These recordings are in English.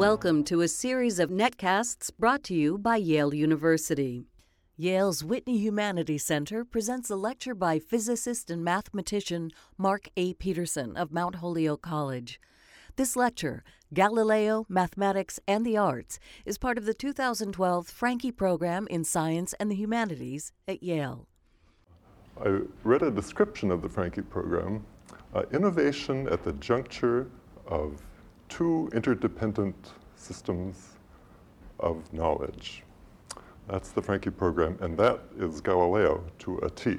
Welcome to a series of netcasts brought to you by Yale University. Yale's Whitney Humanities Center presents a lecture by physicist and mathematician Mark A. Peterson of Mount Holyoke College. This lecture, Galileo, Mathematics, and the Arts, is part of the 2012 Franke Program in Science and the Humanities at Yale. I read a description of the Franke program uh, innovation at the juncture of two interdependent systems of knowledge. That's the Franke program, and that is Galileo to a T.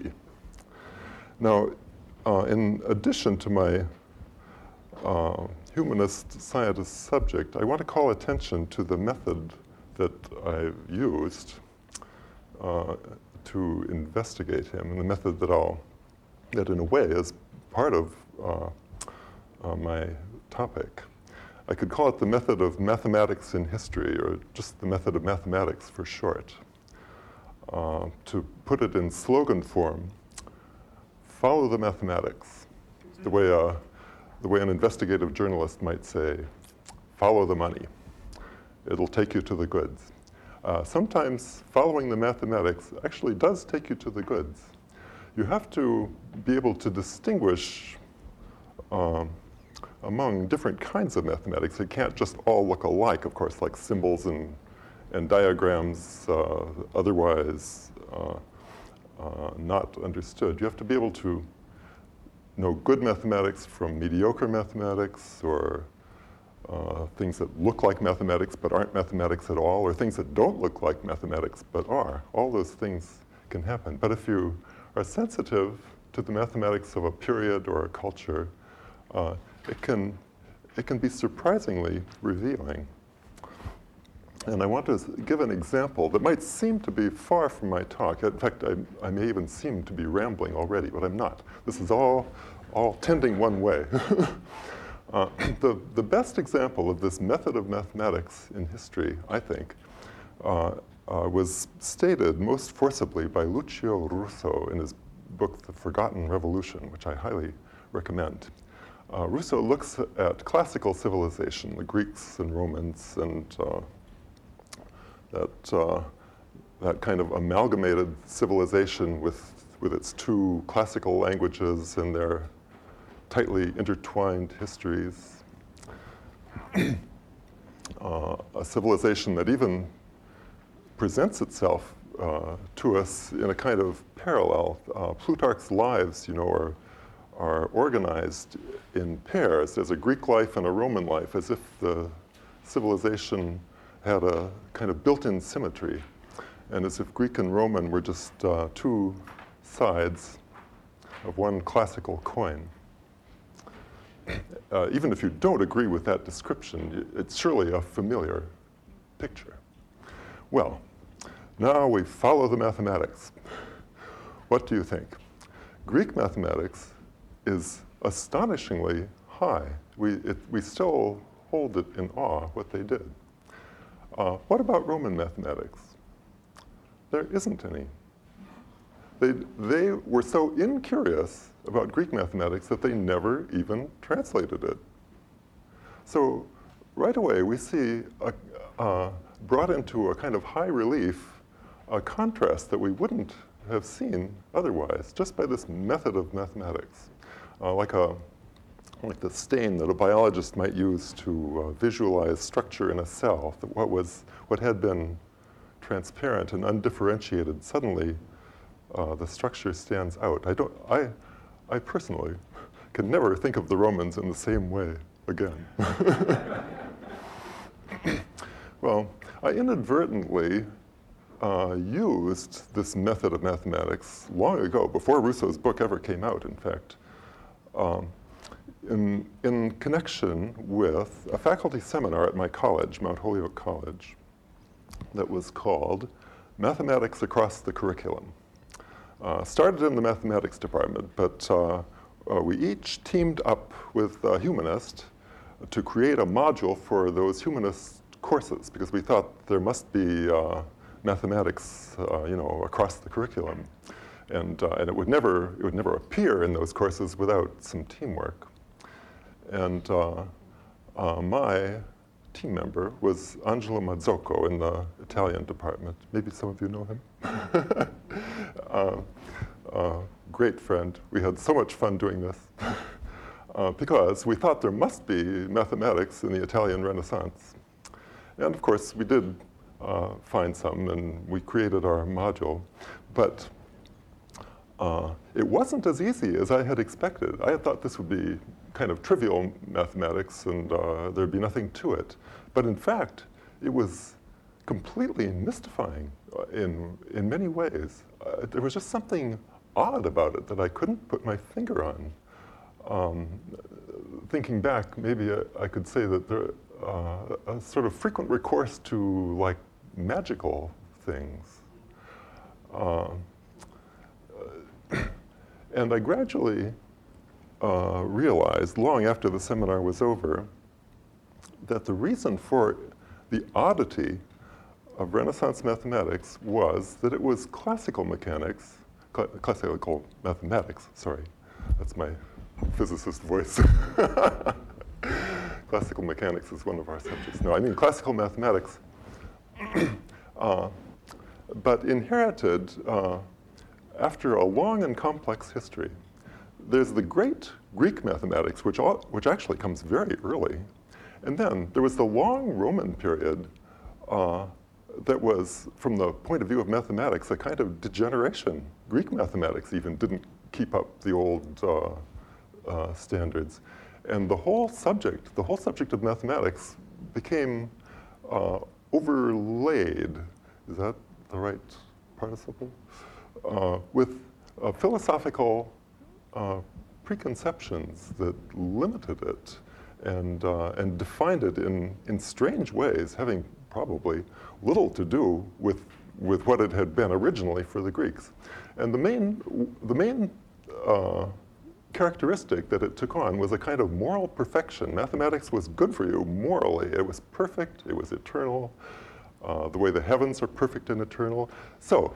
Now, uh, in addition to my uh, humanist scientist subject, I want to call attention to the method that I've used uh, to investigate him, and the method that I'll, that in a way is part of uh, uh, my topic. I could call it the method of mathematics in history, or just the method of mathematics for short. Uh, to put it in slogan form, follow the mathematics, the way, the way an investigative journalist might say, follow the money. It'll take you to the goods. Uh, sometimes following the mathematics actually does take you to the goods. You have to be able to distinguish um, among different kinds of mathematics. It can't just all look alike, of course, like symbols and, and diagrams, uh, otherwise uh, uh, not understood. You have to be able to know good mathematics from mediocre mathematics or uh, things that look like mathematics but aren't mathematics at all, or things that don't look like mathematics but are. All those things can happen. But if you are sensitive to the mathematics of a period or a culture, uh, it, can, it can be surprisingly revealing. And I want to give an example that might seem to be far from my talk. In fact, I, I may even seem to be rambling already, but I'm not. This is all, all tending one way. uh, the, the best example of this method of mathematics in history, I think, uh, uh, was stated most forcibly by Lucio Russo in his book, The Forgotten Revolution, which I highly recommend. Uh, Russo looks at classical civilization, the Greeks and Romans, and uh, that, uh, that kind of amalgamated civilization with, with its two classical languages and their tightly intertwined histories. Uh, a civilization that even presents itself uh, to us in a kind of parallel. Uh, Plutarch's lives, you know, are are organized in pairs. There's a Greek life and a Roman life, as if the civilization had a kind of built in symmetry, and as if Greek and Roman were just uh, two sides of one classical coin. Uh, even if you don't agree with that description, it's surely a familiar picture. Well, now we follow the mathematics. What do you think? Greek mathematics is astonishingly high. We, it, we still hold it in awe what they did. Uh, what about Roman mathematics? There isn't any. They, they were so incurious about Greek mathematics that they never even translated it. So right away we see a, uh, brought into a kind of high relief a contrast that we wouldn't have seen otherwise just by this method of mathematics uh, like a like the stain that a biologist might use to uh, visualize structure in a cell. That what was what had been transparent and undifferentiated suddenly uh, the structure stands out. I don't. I I personally can never think of the Romans in the same way again. well, I inadvertently uh, used this method of mathematics long ago, before Russo's book ever came out, in fact, um, in, in connection with a faculty seminar at my college, Mount Holyoke College, that was called Mathematics Across the Curriculum. Uh, started in the mathematics department, but uh, uh, we each teamed up with a humanist to create a module for those humanist courses because we thought there must be uh, mathematics, uh, you know, across the curriculum and, uh, and it would never it would never appear in those courses without some teamwork. And uh, uh, my team member was Angelo Mazzocco in the Italian department. Maybe some of you know him. uh, uh, great friend. We had so much fun doing this uh, because we thought there must be mathematics in the Italian Renaissance. And of course, we did find some and we created our module. But uh, it wasn't as easy as I had expected. I had thought this would be kind of trivial mathematics and uh, there'd be nothing to it. But in fact, it was completely mystifying uh, in, in many ways. Uh, there was just something odd about it that I couldn't put my finger on. Um, thinking back, maybe I, I could say that there uh, a sort of frequent recourse to like magical things. Uh, and I gradually uh, realized, long after the seminar was over, that the reason for the oddity of Renaissance mathematics was that it was classical mechanics, cl- classical mathematics, sorry, that's my physicist voice. classical mechanics is one of our subjects. No, I mean classical mathematics, uh, but inherited uh, after a long and complex history. There's the great Greek mathematics, which, all, which actually comes very early. And then there was the long Roman period uh, that was, from the point of view of mathematics, a kind of degeneration. Greek mathematics even didn't keep up the old uh, uh, standards. And the whole subject, the whole subject of mathematics became uh, overlaid. Is that the right participle? Uh, with uh, philosophical uh, preconceptions that limited it and, uh, and defined it in, in strange ways, having probably little to do with, with what it had been originally for the Greeks. And the main, the main uh, characteristic that it took on was a kind of moral perfection. Mathematics was good for you morally. It was perfect, it was eternal, uh, the way the heavens are perfect and eternal. So,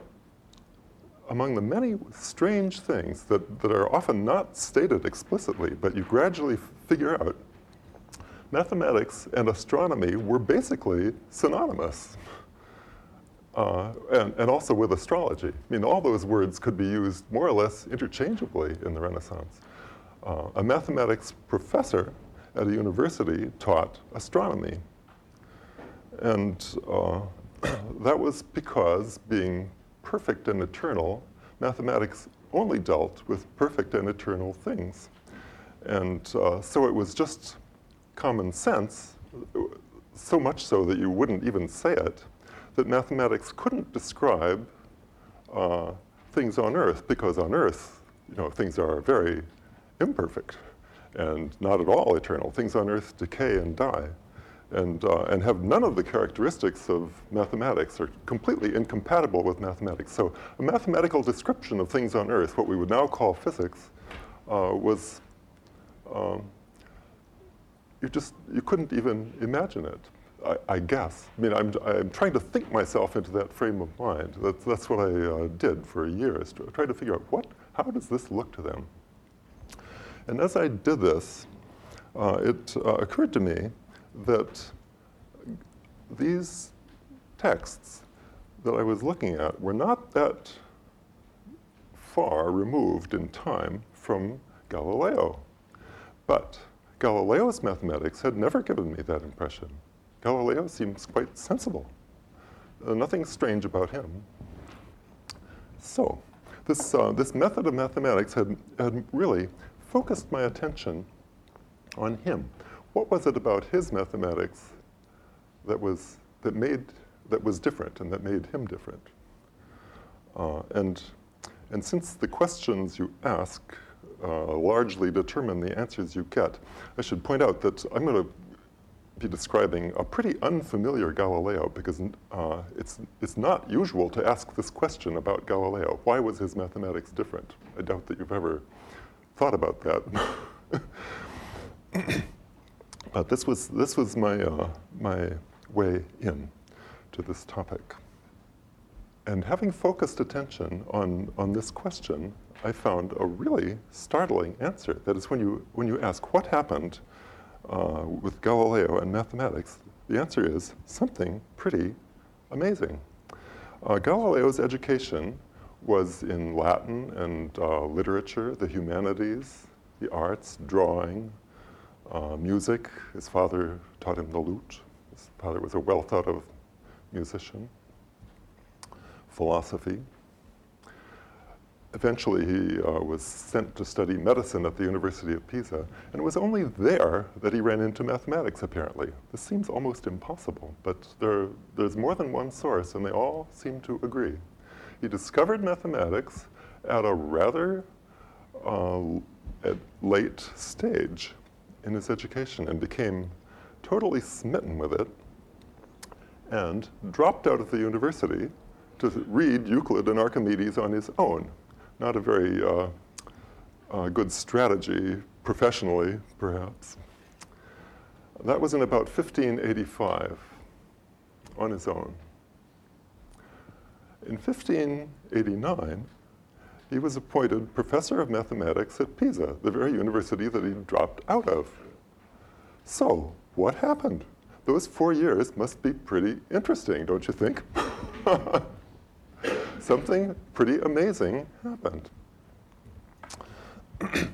among the many strange things that, that are often not stated explicitly, but you gradually figure out, mathematics and astronomy were basically synonymous. Uh, and, and also with astrology. I mean, all those words could be used more or less interchangeably in the Renaissance. Uh, a mathematics professor at a university taught astronomy. And uh, that was because being perfect and eternal, mathematics only dealt with perfect and eternal things. And uh, so it was just common sense, so much so that you wouldn't even say it, that mathematics couldn't describe uh, things on Earth, because on Earth, you know, things are very imperfect and not at all eternal. Things on Earth decay and die and, uh, and have none of the characteristics of mathematics, are completely incompatible with mathematics. So a mathematical description of things on Earth, what we would now call physics, uh, was, um, you just, you couldn't even imagine it, I, I, guess. I mean, I'm, I'm trying to think myself into that frame of mind. That's, that's what I uh, did for years, to try to figure out what, how does this look to them? And as I did this, uh, it uh, occurred to me that these texts that I was looking at were not that far removed in time from Galileo. But Galileo's mathematics had never given me that impression. Galileo seems quite sensible. Uh, nothing strange about him. So, this, uh, this method of mathematics had, had really focused my attention on him. What was it about his mathematics that was, that made, that was different and that made him different? Uh, and, and since the questions you ask uh, largely determine the answers you get, I should point out that I'm going to be describing a pretty unfamiliar Galileo because uh, it's, it's not usual to ask this question about Galileo. Why was his mathematics different? I doubt that you've ever thought about that. But this was, this was my, uh, my way in to this topic. And having focused attention on, on this question, I found a really startling answer. That is, when you, when you ask what happened uh, with Galileo and mathematics, The answer is something pretty amazing. Uh, Galileo's education was in Latin and uh, literature, the humanities, the arts, drawing, uh, music. His father taught him the lute. His father was a well thought of musician. Philosophy. Eventually, he uh, was sent to study medicine at the University of Pisa, and it was only there that he ran into mathematics, apparently. This seems almost impossible, but there, there's more than one source, and they all seem to agree. He discovered mathematics at a rather uh, at late stage in his education and became totally smitten with it and dropped out of the university to read Euclid and Archimedes on his own not a very uh, uh, good strategy professionally, perhaps. That was in about 1585 on his own. In 1589, he was appointed professor of mathematics at Pisa, the very university that he dropped out of. So, what happened? Those four years must be pretty interesting, don't you think? something pretty amazing happened.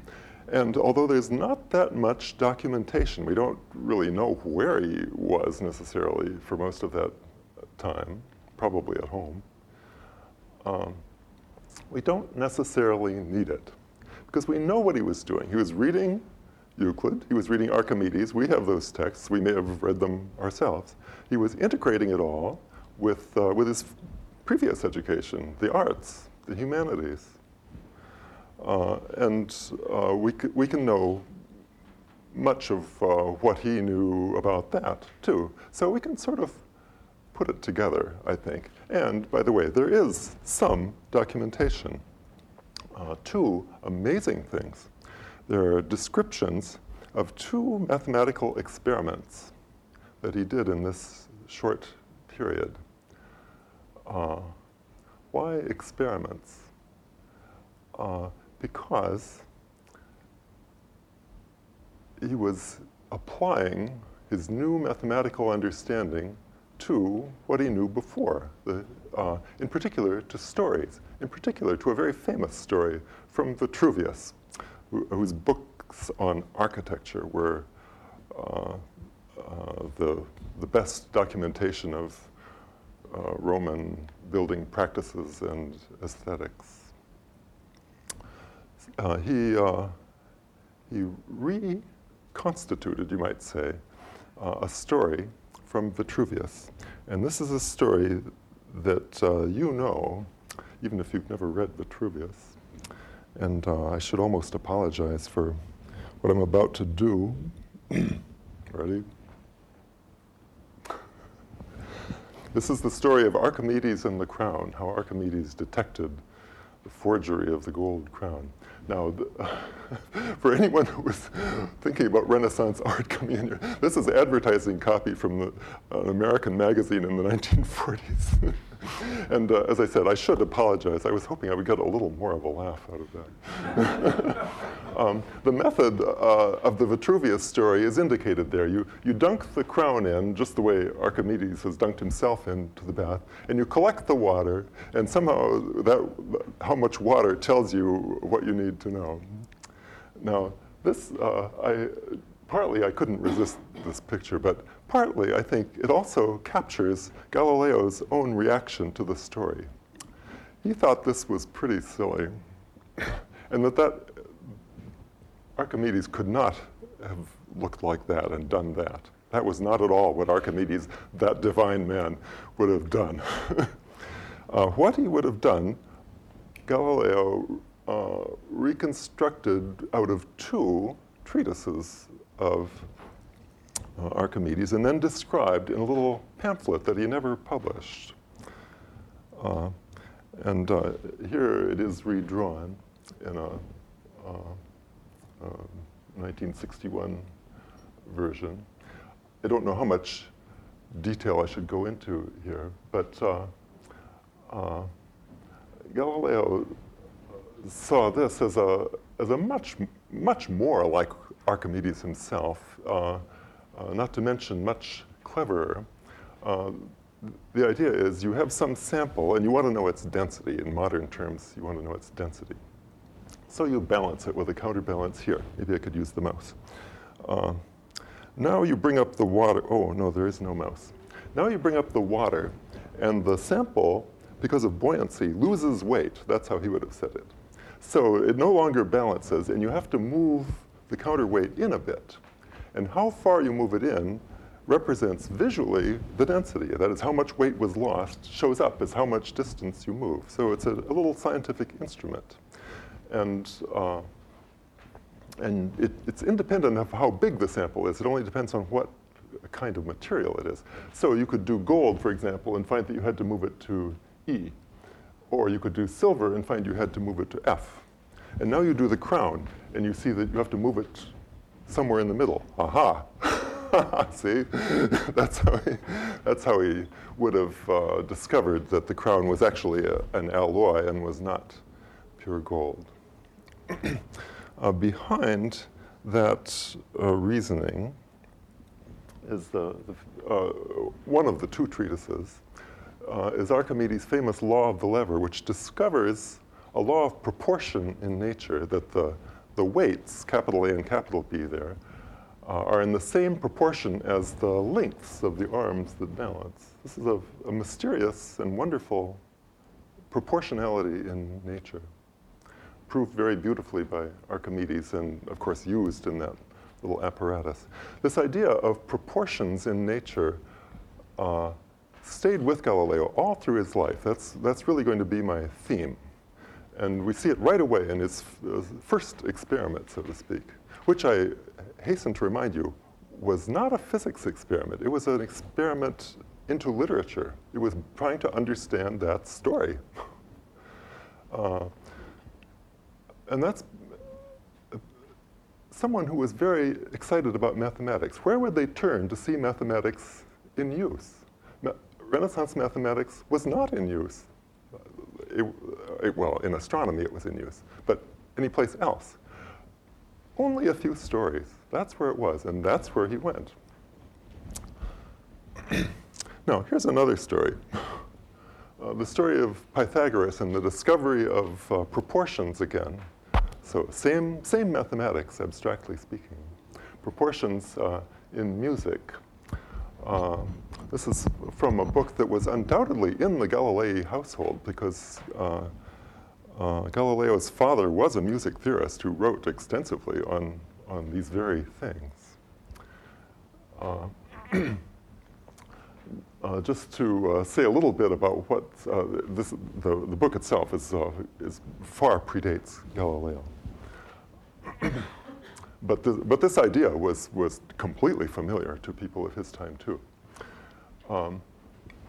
and although there's not that much documentation, we don't really know where he was necessarily for most of that time, probably at home. Um, we don't necessarily need it because we know what he was doing. He was reading Euclid, he was reading Archimedes. We have those texts, we may have read them ourselves. He was integrating it all with, uh, with his previous education, the arts, the humanities. Uh, and uh, we, c- we can know much of uh, what he knew about that too. So we can sort of put it together, I think. And by the way, there is some documentation. Uh, two amazing things. There are descriptions of two mathematical experiments that he did in this short period. Uh, why experiments? Uh, because he was applying his new mathematical understanding to what he knew before, the, uh, in particular to stories, in particular to a very famous story from Vitruvius, who, whose books on architecture were uh, uh, the, the best documentation of uh, Roman building practices and aesthetics. Uh, he, uh, he reconstituted, you might say, a story from Vitruvius. And this is a story that uh, you know, even if you've never read Vitruvius. And uh, I should almost apologize for what I'm about to do. Ready? This is the story of Archimedes and the crown, how Archimedes detected the forgery of the gold crown. Now, the, for anyone who was thinking about Renaissance art coming in here, this is advertising copy from the, an American magazine in the 1940s. and uh, as I said, I should apologize. I was hoping I would get a little more of a laugh out of that. um, the method uh, of the Vitruvius story is indicated there. You, you dunk the crown in, just the way Archimedes has dunked himself into the bath, and you collect the water, and somehow that, how much water tells you what you need to know. Now, this, uh, I, partly I couldn't resist this picture, but partly I think it also captures Galileo's own reaction to the story. He thought this was pretty silly, and that that Archimedes could not have looked like that and done that. That was not at all what Archimedes, that divine man, would have done. uh, what he would have done, Galileo uh, reconstructed out of two treatises of uh, Archimedes and then described in a little pamphlet that he never published. Uh, and uh, here it is redrawn in a 1961 uh, version. I don't know how much detail I should go into here, but uh, uh, Galileo saw this as a, as a much, much more like Archimedes himself, uh, uh, not to mention much cleverer. Uh, the idea is you have some sample and you want to know its density. In modern terms, you want to know its density. So you balance it with a counterbalance here. Maybe I could use the mouse. Uh, now you bring up the water. Oh, no, there is no mouse. Now you bring up the water, and the sample, because of buoyancy, loses weight. That's how he would have said it. So it no longer balances, and you have to move the counterweight in a bit. And how far you move it in represents visually the density. That is, how much weight was lost shows up as how much distance you move. So it's a, a little scientific instrument. And, uh, and it, it's independent of how big the sample is. It only depends on what kind of material it is. So you could do gold, for example, and find that you had to move it to E. Or you could do silver and find you had to move it to F. And now you do the crown, and you see that you have to move it somewhere in the middle. Aha! see? that's, how he, that's how he would have uh, discovered that the crown was actually a, an alloy and was not pure gold. uh, behind that uh, reasoning is the, the uh, one of the two treatises uh, is Archimedes' famous law of the lever, which discovers a law of proportion in nature that the, the weights, capital A and capital B there, uh, are in the same proportion as the lengths of the arms that balance. This is a, a mysterious and wonderful proportionality in nature, proved very beautifully by Archimedes and, of course, used in that little apparatus. This idea of proportions in nature uh, stayed with Galileo all through his life. That's, that's really going to be my theme. And we see it right away in his uh, first experiment, so to speak, which I hasten to remind you was not a physics experiment. It was an experiment into literature. It was trying to understand that story. Uh, and that's someone who was very excited about mathematics. Where would they turn to see mathematics in use? Renaissance mathematics was not in use. It, it, well, in astronomy it was in use, but anyplace else. Only a few stories. That's where it was, and that's where he went. now, here's another story. Uh, the story of Pythagoras and the discovery of uh, proportions again. So same, same mathematics, abstractly speaking. Proportions uh, in music. Uh, this is from a book that was undoubtedly in the Galilei household because uh, uh, Galileo's father was a music theorist who wrote extensively on, on these very things. Uh, uh, just to uh, say a little bit about what uh, this, the, the book itself is, is far predates Galileo. but, this, but this idea was, was completely familiar to people of his time, too. Um,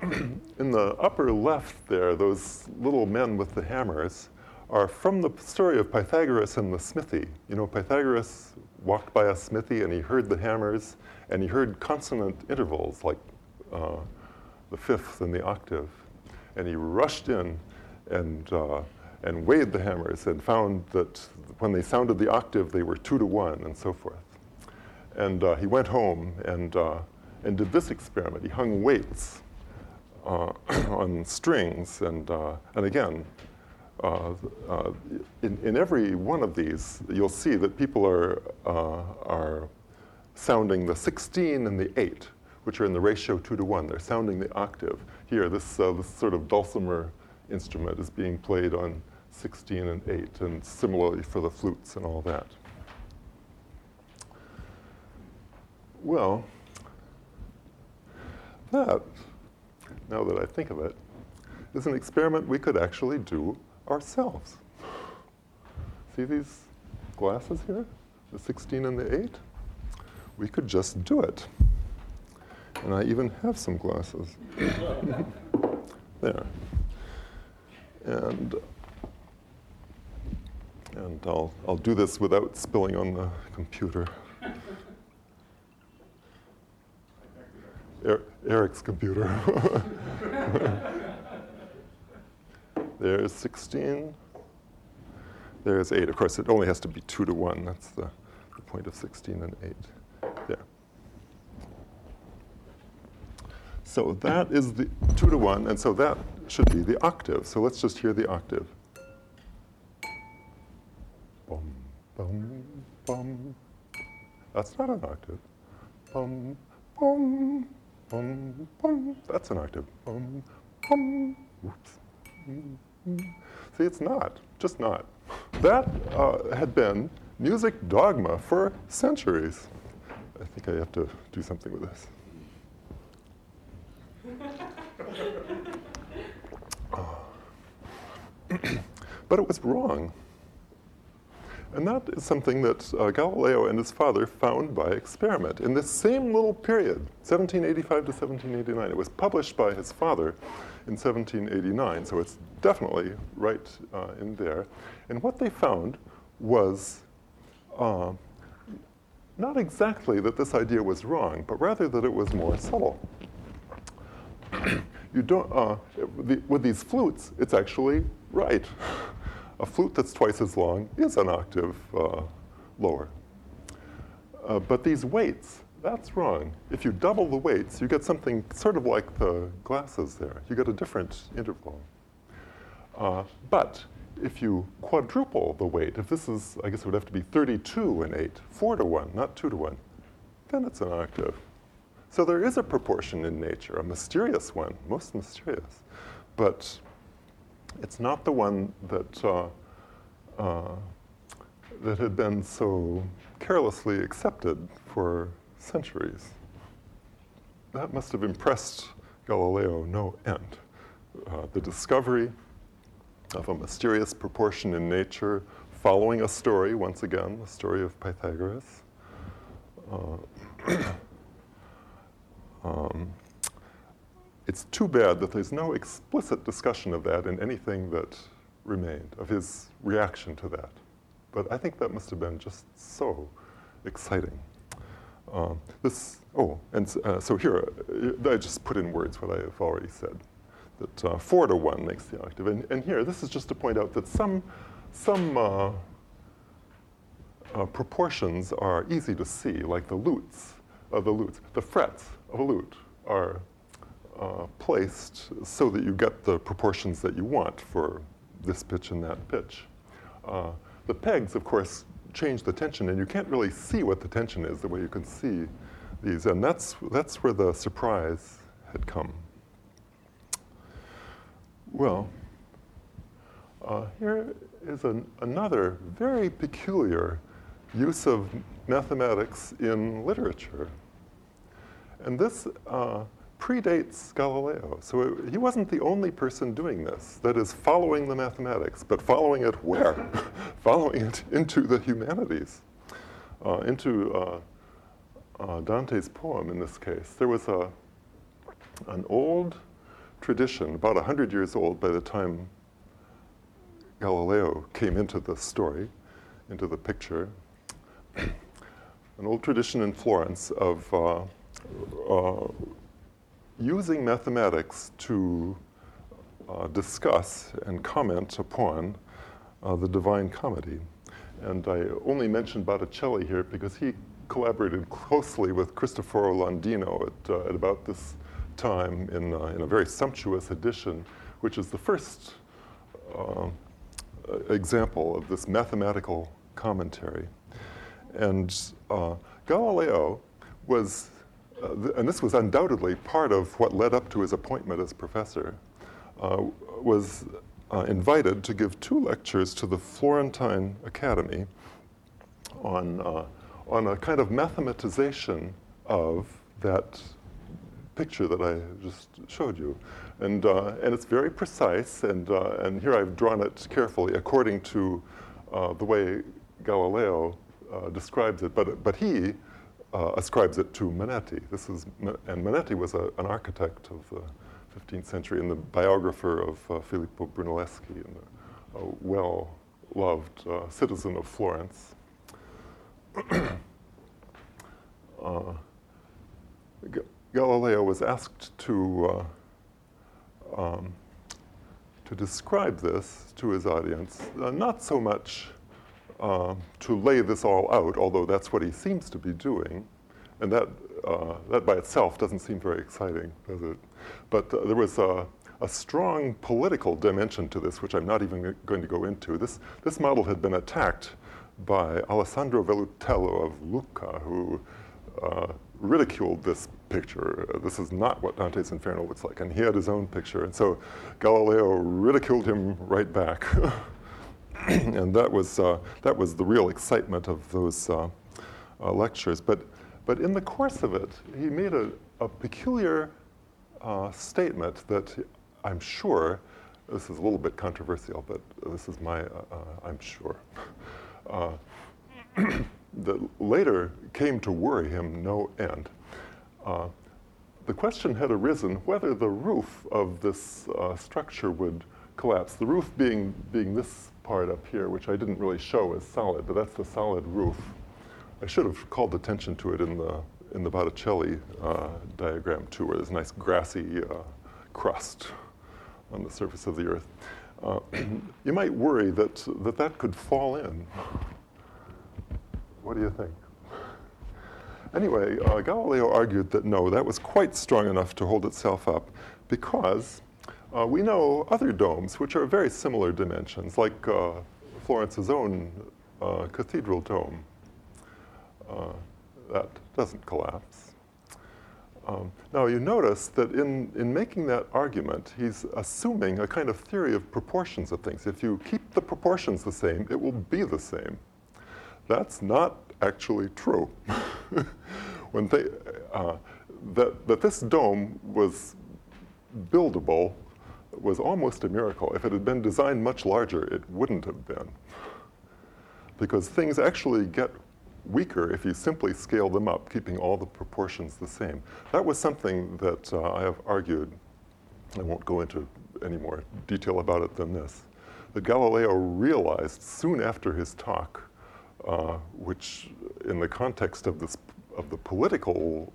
in the upper left there, those little men with the hammers are from the story of Pythagoras and the smithy. You know, Pythagoras walked by a smithy and he heard the hammers and he heard consonant intervals like uh, the fifth and the octave. And he rushed in and, uh, and weighed the hammers and found that when they sounded the octave, they were two to one and so forth. And uh, he went home and uh, and did this experiment. He hung weights uh, on strings, and, uh, and again, uh, uh, in, in every one of these, you'll see that people are, are sounding the 16 and the 8, which are in the ratio 2 to 1. They're sounding the octave. Here, this, this sort of dulcimer instrument is being played on 16 and 8, and similarly for the flutes and all that. Well, that, now that I think of it, is an experiment we could actually do ourselves. See these glasses here? The 16 and the 8? We could just do it. And I even have some glasses. there. And and I'll, I'll do this without spilling on the computer. Er, Eric's computer. There's 16. There's 8. Of course, it only has to be 2 to 1. That's the, the point of 16 and 8. There. So that is the two to one, and so that should be the octave. So let's just hear the octave. Bum, bum, bum. That's not an octave. Bum, bum, bum, bum. That's an octave. Bum, bum. Whoops. See, it's not, just not. That uh, had been music dogma for centuries. I think I have to do something with this. but it was wrong. And that is something that uh, Galileo and his father found by experiment in this same little period, 1785 to 1789. It was published by his father in 1789, so it's definitely right uh, in there. And what they found was uh, not exactly that this idea was wrong, but rather that it was more subtle. you don't, uh, the, with these flutes, it's actually right. A flute that's twice as long is an octave uh, lower. Uh, but these weights, that's wrong. If you double the weights, you get something sort of like the glasses there. You get a different interval. Uh, but if you quadruple the weight, if this is, I guess it would have to be 32 and 8, 4 to 1, not 2 to 1, then it's an octave. So there is a proportion in nature, a mysterious one, most mysterious, but it's not the one that, uh, uh, that had been so carelessly accepted for centuries. That must have impressed Galileo no end. Uh, the discovery of a mysterious proportion in nature, following a story, once again, the story of Pythagoras. Uh, Um, it's too bad that there's no explicit discussion of that in anything that remained, of his reaction to that. But I think that must have been just so exciting. Um, this, oh, and uh, so here, uh, I just put in words what I have already said, that uh, four to one makes the octave. And, and, here, this is just to point out that some, some uh, uh, proportions are easy to see, like the lutes, of the lutes, the frets of a lute are uh, placed so that you get the proportions that you want for this pitch and that pitch. Uh, the pegs, of course, change the tension, and you can't really see what the tension is the way you can see these. And that's, that's where the surprise had come. Well, uh, here is an, another very peculiar use of mathematics in literature. And this uh, predates Galileo. So it, he wasn't the only person doing this, that is, following the mathematics, but following it where? following it into the humanities, uh, into uh, uh, Dante's poem in this case. There was a, an old tradition, about 100 years old by the time Galileo came into the story, into the picture, an old tradition in Florence of uh, uh, using mathematics to uh, discuss and comment upon uh, the Divine Comedy. And I only mentioned Botticelli here because he collaborated closely with Cristoforo Landino at, uh, at about this time in, uh, in a very sumptuous edition, which is the first uh, example of this mathematical commentary. And Galileo was uh, th- and this was undoubtedly part of what led up to his appointment as professor, uh, was uh, invited to give two lectures to the Florentine Academy on, uh, on a kind of mathematization of that picture that I just showed you. And, uh, and it's very precise, and, uh, and here I've drawn it carefully according to the way Galileo describes it. But, but he uh, ascribes it to Manetti. This is, and Manetti was a, an architect of the 15th century and the biographer of uh, Filippo Brunelleschi, and a, a well-loved uh, citizen of Florence. Uh, Galileo was asked to, uh, um, to describe this to his audience, uh, not so much uh, to lay this all out, although that's what he seems to be doing, and that, uh, that by itself doesn't seem very exciting, does it? But uh, there was a, a, strong political dimension to this, which I'm not even going to go into. This, this model had been attacked by Alessandro Vellutello of Lucca, who uh, ridiculed this picture. This is not what Dante's Inferno looks like. And he had his own picture. And so Galileo ridiculed him right back. and that was, uh, that was the real excitement of those uh, uh, lectures. But, but in the course of it, he made a, a peculiar uh, statement that I'm sure, this is a little bit controversial, but this is my, uh, uh, I'm sure that later came to worry him no end. The question had arisen whether the roof of this structure would collapse. The roof being, being this part up here, which I didn't really show as solid, but that's the solid roof. I should have called attention to it in the, in the Botticelli uh, diagram too, where there's a nice grassy uh, crust on the surface of the earth. Uh, you might worry that, that that could fall in what do you think? Anyway, uh, Galileo argued that no, that was quite strong enough to hold itself up because uh, we know other domes which are very similar dimensions, like uh, Florence's own uh, cathedral dome. Uh, that doesn't collapse. Um, now, you notice that in, in making that argument, he's assuming a kind of theory of proportions of things. If you keep the proportions the same, it will be the same. That's not actually true. when they, uh, that, that this dome was buildable was almost a miracle. If it had been designed much larger, it wouldn't have been. Because things actually get weaker if you simply scale them up, keeping all the proportions the same. That was something that uh, I have argued. I won't go into any more detail about it than this. That Galileo realized soon after his talk uh, which in the context of, this, of the political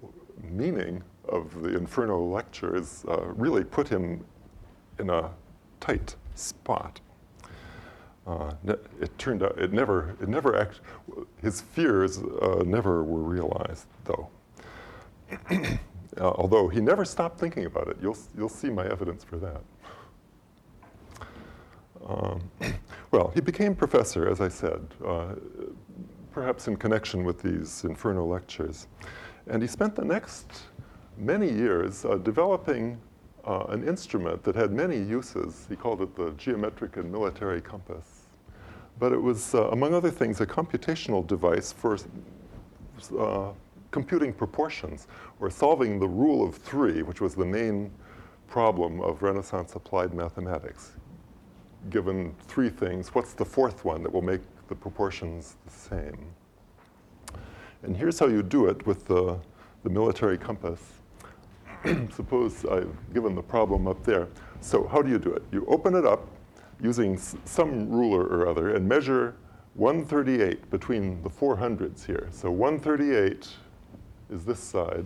meaning of the Inferno lectures uh, really put him in a tight spot. Uh, it turned out it never, it never act, his fears uh, never were realized, though. Uh, although he never stopped thinking about it. You'll, you'll see my evidence for that. Um, well, he became professor, as I said, uh, perhaps in connection with these Inferno lectures. And he spent the next many years uh, developing uh, an instrument that had many uses. He called it the geometric and military compass. But it was, uh, among other things, a computational device for uh, computing proportions or solving the rule of three, which was the main problem of Renaissance applied mathematics given three things, what's the fourth one that will make the proportions the same? And here's how you do it with the, the military compass. Suppose I've given the problem up there. So how do you do it? You open it up using some ruler or other and measure 138 between the 400s here. So 138 is this side,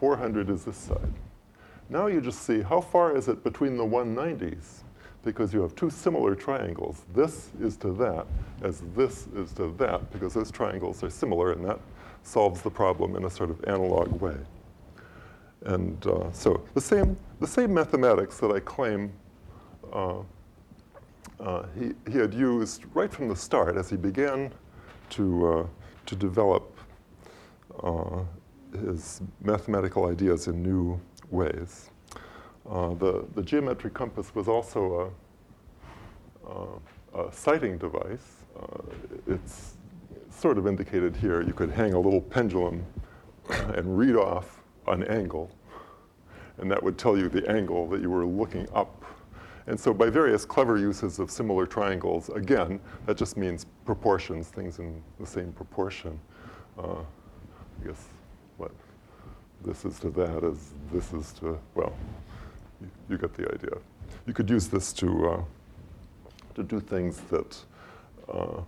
400 is this side. Now you just see how far is it between the 190s because you have two similar triangles. This is to that as this is to that because those triangles are similar and that solves the problem in a sort of analog way. And uh, so the same, the same mathematics that I claim uh, uh, he, he had used right from the start as he began to, uh, to develop uh, his mathematical ideas in new ways. Uh, the, the geometric compass was also a, a, sighting device. It's sort of indicated here. You could hang a little pendulum and read off an angle, and that would tell you the angle that you were looking up. And so by various clever uses of similar triangles, again, that just means proportions, things in the same proportion. Uh, I guess what this is to that is this is to, well, you, you get the idea. You could use this to, uh, to do things that, uh,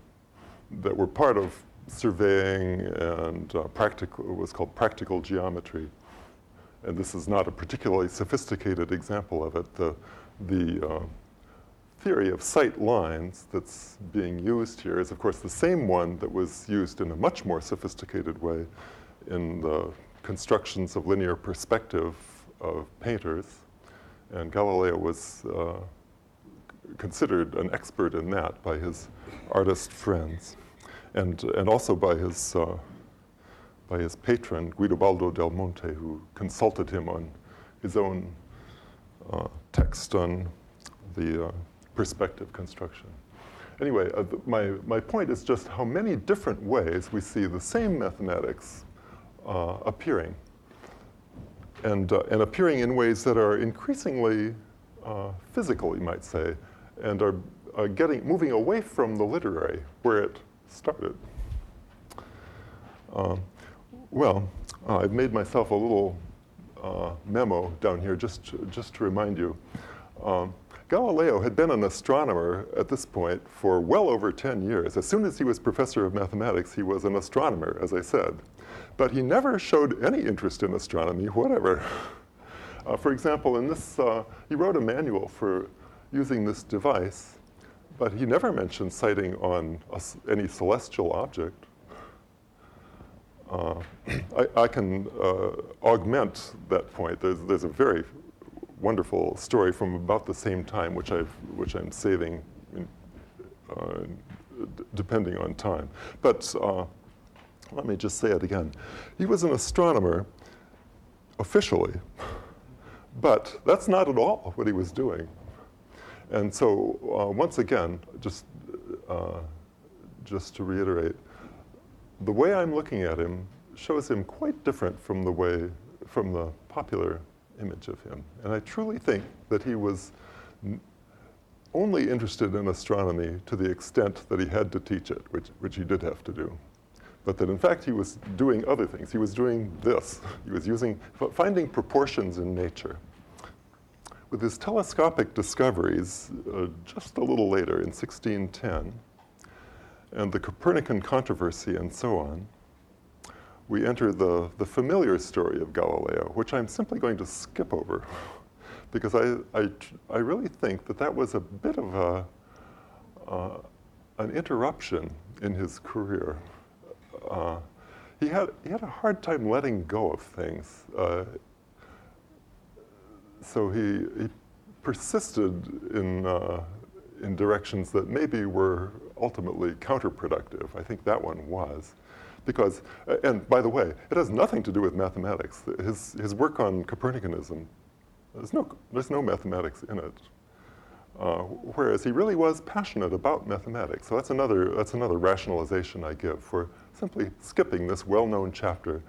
that were part of surveying and uh, practical, was called practical geometry. And this is not a particularly sophisticated example of it. The, the uh, theory of sight lines that's being used here is, of course, the same one that was used in a much more sophisticated way in the constructions of linear perspective of painters, and Galileo was uh, considered an expert in that by his artist friends, and, and also by his, uh, by his patron, Guidobaldo del Monte, who consulted him on his own uh, text on the uh, perspective construction. Anyway, uh, my, my point is just how many different ways we see the same mathematics uh, appearing, and, uh, and appearing in ways that are increasingly uh, physical, you might say, and are getting, moving away from the literary where it started. Um, well, uh, I've made myself a little uh, memo down here just, just to remind you. Um, Galileo had been an astronomer at this point for well over 10 years. As soon as he was professor of mathematics, he was an astronomer, as I said. But he never showed any interest in astronomy, whatever. Uh, for example, in this, uh, he wrote a manual for using this device, but he never mentioned sighting on a, any celestial object. Uh, I, I, can uh, augment that point. There's, there's a very wonderful story from about the same time, which, I've, which I'm saving in, uh, d- depending on time. But uh, let me just say it again. He was an astronomer officially, but that's not at all what he was doing. And so, uh, once again, just, uh, just to reiterate, the way I'm looking at him shows him quite different from the way, from the popular image of him. And I truly think that he was only interested in astronomy to the extent that he had to teach it, which, which he did have to do. But that in fact he was doing other things. He was doing this. He was using, finding proportions in nature. With his telescopic discoveries uh, just a little later in 1610, and the Copernican controversy and so on, we enter the, the familiar story of Galileo, which I'm simply going to skip over because I, I, I really think that that was a bit of a, uh, an interruption in his career. Uh, he, had, he had a hard time letting go of things. Uh, so he, he persisted in, uh, in directions that maybe were ultimately counterproductive. I think that one was. Because, uh, and by the way, it has nothing to do with mathematics. His, his work on Copernicanism, there's no, there's no mathematics in it. Uh, whereas he really was passionate about mathematics. So that's another, that's another rationalization I give for simply skipping this well known chapter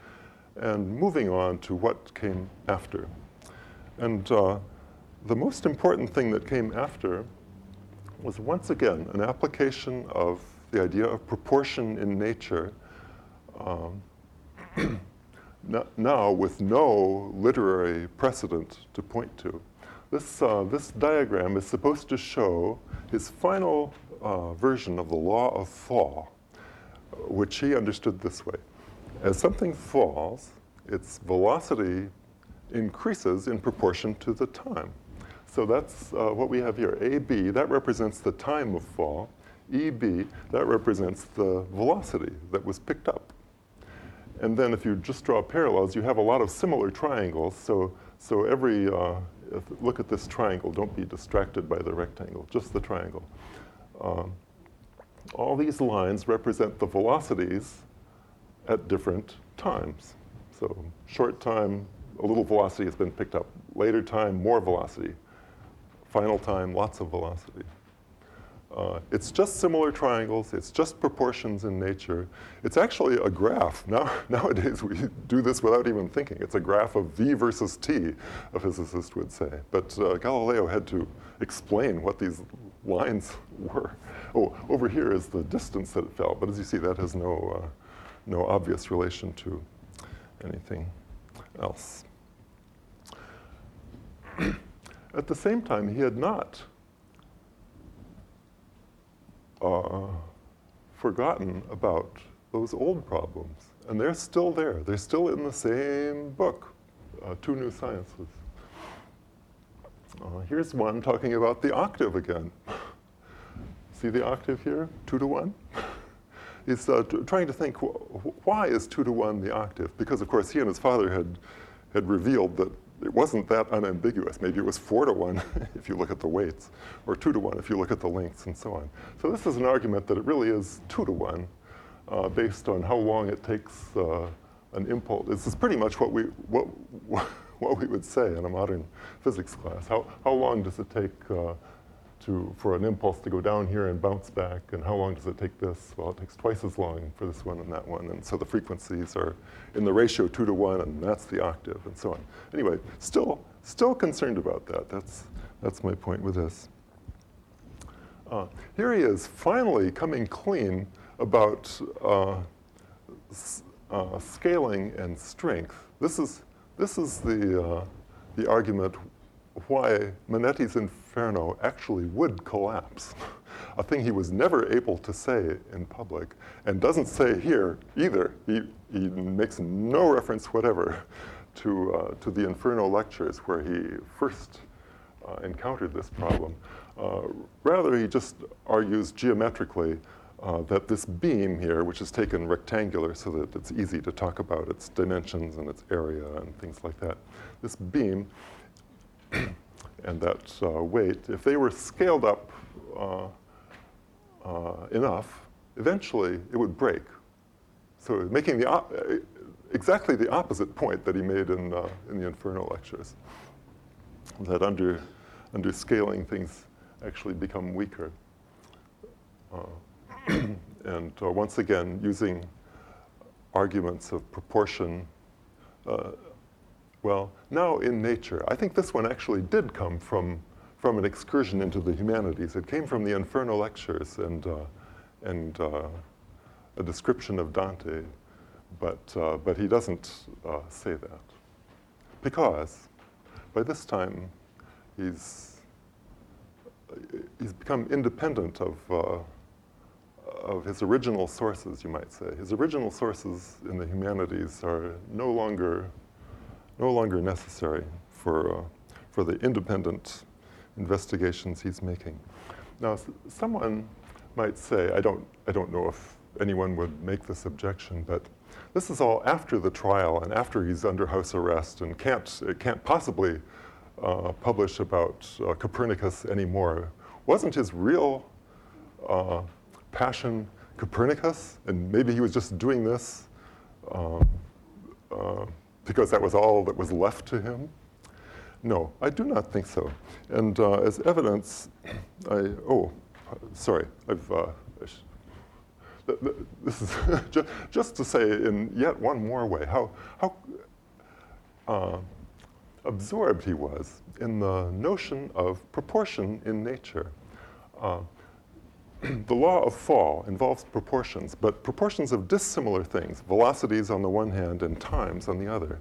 and moving on to what came after. And uh, the most important thing that came after was once again an application of the idea of proportion in nature, um, now with no literary precedent to point to. This, uh, this diagram is supposed to show his final uh, version of the law of fall, which he understood this way. As something falls, its velocity increases in proportion to the time. So that's uh, what we have here. AB, that represents the time of fall. EB, that represents the velocity that was picked up. And then if you just draw parallels, you have a lot of similar triangles. So, so every, uh, look at this triangle. Don't be distracted by the rectangle, just the triangle. Um, all these lines represent the velocities at different times. So short time, a little velocity has been picked up. Later time, more velocity. Final time, lots of velocity. Uh, it's just similar triangles, it's just proportions in nature. It's actually a graph. Now, nowadays we do this without even thinking. It's a graph of v versus t, a physicist would say. But uh, Galileo had to explain what these lines were. Oh, over here is the distance that it fell, but as you see, that has no, uh, no obvious relation to anything else. At the same time, he had not uh, forgotten about those old problems. And they're still there. They're still in the same book, uh, Two New Sciences. Uh, here's one talking about the octave again. See the octave here? Two to one? he's uh, t- trying to think wh- why is two to one the octave? Because of course he and his father had had revealed that it wasn't that unambiguous. Maybe it was four to one if you look at the weights, or two to one if you look at the lengths, and so on. So this is an argument that it really is two to one, uh, based on how long it takes uh, an impulse. This is pretty much what we what what we would say in a modern physics class. How how long does it take? Uh, to, for an impulse to go down here and bounce back, and how long does it take this? Well, it takes twice as long for this one and that one, and so the frequencies are in the ratio two to one, and that's the octave, and so on. Anyway, still, still concerned about that. That's, that's my point with this. Uh, here he is, finally coming clean about uh, uh, scaling and strength. This is, this is the, uh, the argument why Manetti's Inferno actually would collapse, a thing he was never able to say in public, and doesn't say here either. He, he makes no reference whatever to, uh, to the Inferno lectures where he first uh, encountered this problem. Uh, rather, he just argues geometrically uh, that this beam here, which is taken rectangular so that it's easy to talk about its dimensions and its area and things like that, this beam and that uh, weight, if they were scaled up uh, uh, enough, eventually it would break. So making the op- exactly the opposite point that he made in, uh, in the Inferno lectures, that under, under scaling things actually become weaker. Uh, and uh, once again, using arguments of proportion well, now in nature, I think this one actually did come from, from an excursion into the humanities. It came from the Inferno lectures and, uh, and uh, a description of Dante, but, uh, but he doesn't uh, say that. Because by this time, he's, he's become independent of, uh, of his original sources, you might say. His original sources in the humanities are no longer no longer necessary for, uh, for the independent investigations he's making. Now, someone might say, I don't, I don't know if anyone would make this objection, but this is all after the trial and after he's under house arrest and can't, can't possibly uh, publish about uh, Copernicus anymore. Wasn't his real uh, passion Copernicus? And maybe he was just doing this um, uh, because that was all that was left to him? No, I do not think so. And uh, as evidence, I, oh, sorry, I've, uh, this is just, to say in yet one more way how, how uh, absorbed he was in the notion of proportion in nature. The law of fall involves proportions, but proportions of dissimilar things, velocities on the one hand and times on the other.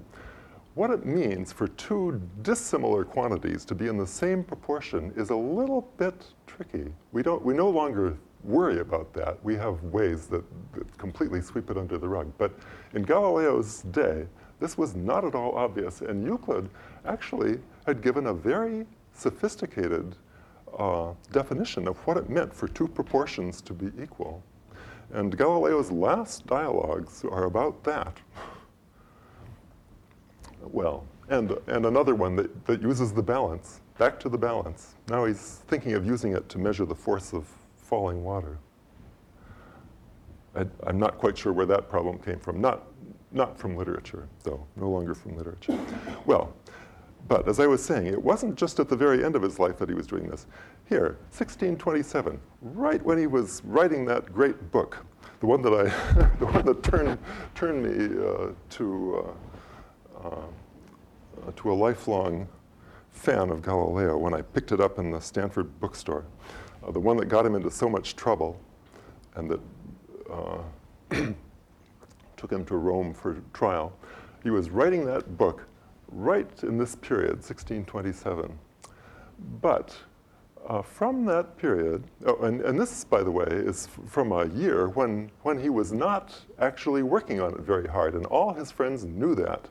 What it means for two dissimilar quantities to be in the same proportion is a little bit tricky. We, don't, we no longer worry about that. We have ways that, that completely sweep it under the rug. But in Galileo's day, this was not at all obvious, and Euclid actually had given a very sophisticated uh, definition of what it meant for two proportions to be equal. And Galileo's last dialogues are about that. Well, and, and another one that, that uses the balance, back to the balance. Now he's thinking of using it to measure the force of falling water. I, am not quite sure where that problem came from. Not, not from literature, though, no longer from literature. Well, but as I was saying, it wasn't just at the very end of his life that he was doing this. Here, 1627, right when he was writing that great book, the one that I, the one that turned, turned me uh, to, uh, uh, to a lifelong fan of Galileo when I picked it up in the Stanford bookstore, uh, the one that got him into so much trouble and that uh, took him to Rome for trial. He was writing that book right in this period, 1627. But uh, from that period, oh, and, and this, by the way, is from a year when, when he was not actually working on it very hard, and all his friends knew that.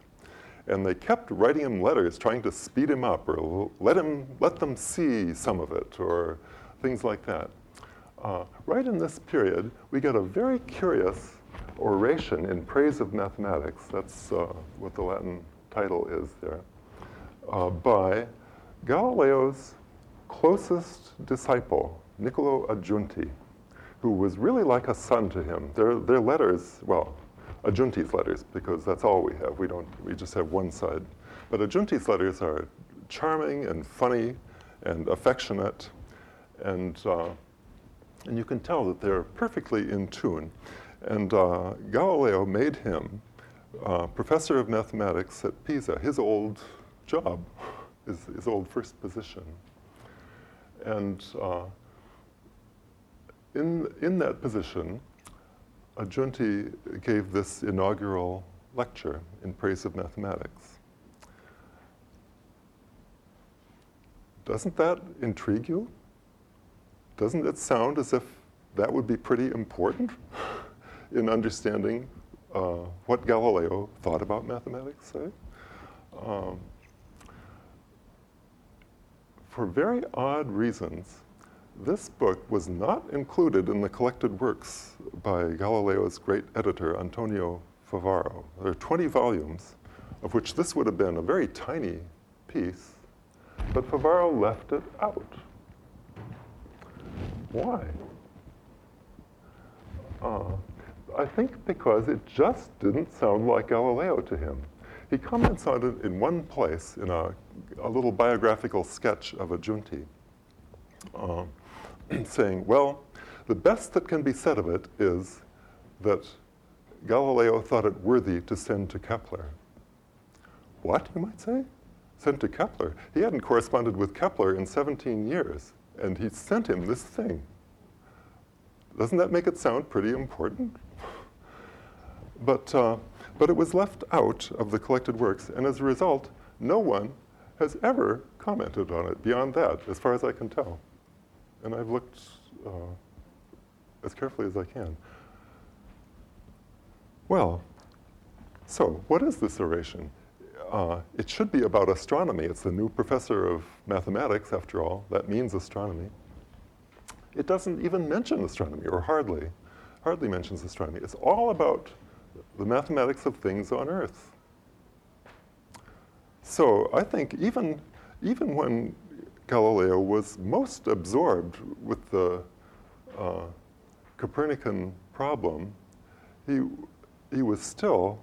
And they kept writing him letters trying to speed him up or let, him, let them see some of it or things like that. uh, right in this period, we get a very curious oration in praise of mathematics. That's uh, what the Latin title is there, uh, by Galileo's closest disciple, Niccolo Aggiunti, who was really like a son to him. Their, their letters, well, Aggiunti's letters, because that's all we have. We don't, we just have one side. But Aggiunti's letters are charming and funny and affectionate, and, uh, and you can tell that they're perfectly in tune. And uh, Galileo made him uh, professor of mathematics at Pisa, his old job, his, his old first position. And uh, in, in that position, Aggiunti gave this inaugural lecture in praise of mathematics. Doesn't that intrigue you? Doesn't it sound as if that would be pretty important in understanding uh, what Galileo thought about mathematics, say? Um, for very odd reasons, this book was not included in the collected works by Galileo's great editor, Antonio Favaro. There are 20 volumes, of which this would have been a very tiny piece, but Favaro left it out. Why? Uh, I think because it just didn't sound like Galileo to him. He comments on it in one place in a, a little biographical sketch of Aggiunti. Um, saying, well, the best that can be said of it is that Galileo thought it worthy to send to Kepler. What, you might say? Send to Kepler? He hadn't corresponded with Kepler in 17 years, and he sent him this thing. Doesn't that make it sound pretty important? But, uh, but it was left out of the collected works, and as a result, no one has ever commented on it beyond that, as far as I can tell and I've looked uh, as carefully as I can. Well, so what is this oration? Uh, it should be about astronomy. It's the new professor of mathematics, after all. That means astronomy. It doesn't even mention astronomy, or hardly, hardly mentions astronomy. It's all about the mathematics of things on Earth. So I think even, even when Galileo was most absorbed with the uh, Copernican problem, he, he was still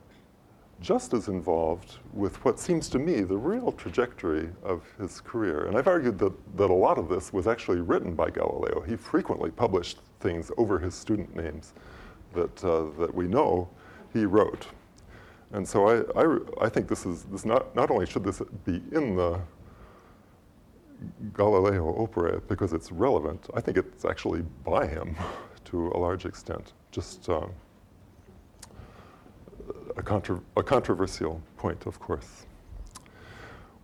just as involved with what seems to me the real trajectory of his career. And I've argued that, that a lot of this was actually written by Galileo. He frequently published things over his student names that, uh, that we know he wrote. And so I, I, I think this is this not, not only should this be in the Galileo opera because it's relevant. I think it's actually by him to a large extent. Just um, a, contra- a controversial point, of course.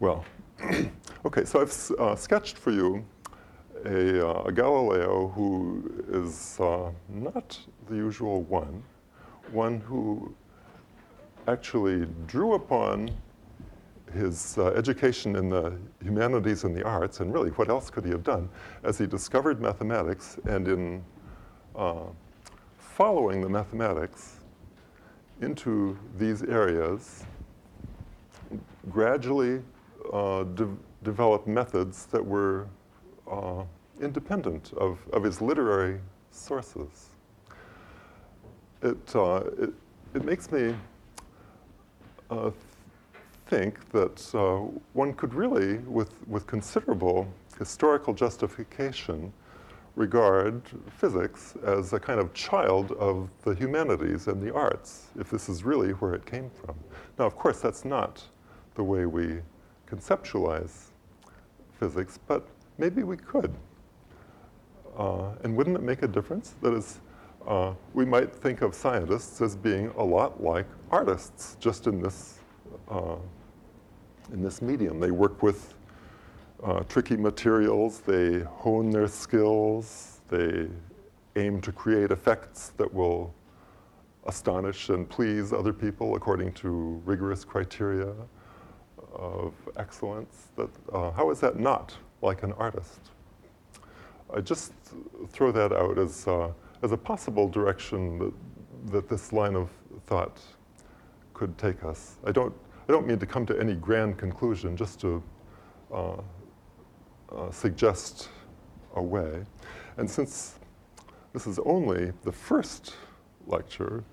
Well, okay, so I've uh, sketched for you a, uh, a Galileo who is uh, not the usual one, one who actually drew upon his uh, education in the humanities and the arts, and really, what else could he have done, as he discovered mathematics and in uh, following the mathematics into these areas, gradually uh, de- developed methods that were uh, independent of, of his literary sources. It, uh, it, it makes me uh, think that uh, one could really, with, with considerable historical justification, regard physics as a kind of child of the humanities and the arts, if this is really where it came from. Now, of course, that's not the way we conceptualize physics, but maybe we could. Uh, and wouldn't it make a difference? That is, uh, we might think of scientists as being a lot like artists, just in this uh, in this medium. They work with uh, tricky materials, they hone their skills, they aim to create effects that will astonish and please other people according to rigorous criteria of excellence. That, uh, how is that not like an artist? I just throw that out as, uh, as a possible direction that, that this line of thought could take us. I don't, I don't mean to come to any grand conclusion, just to uh, uh, suggest a way. And since this is only the first lecture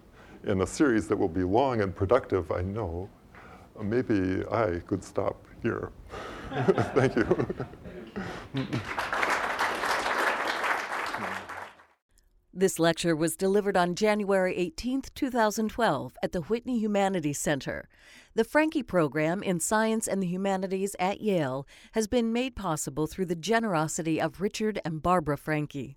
in a series that will be long and productive, I know, maybe I could stop here. Thank you. This lecture was delivered on January 18, 2012, at the Whitney Humanities Center. The Franke program in Science and the Humanities at Yale has been made possible through the generosity of Richard and Barbara Franke.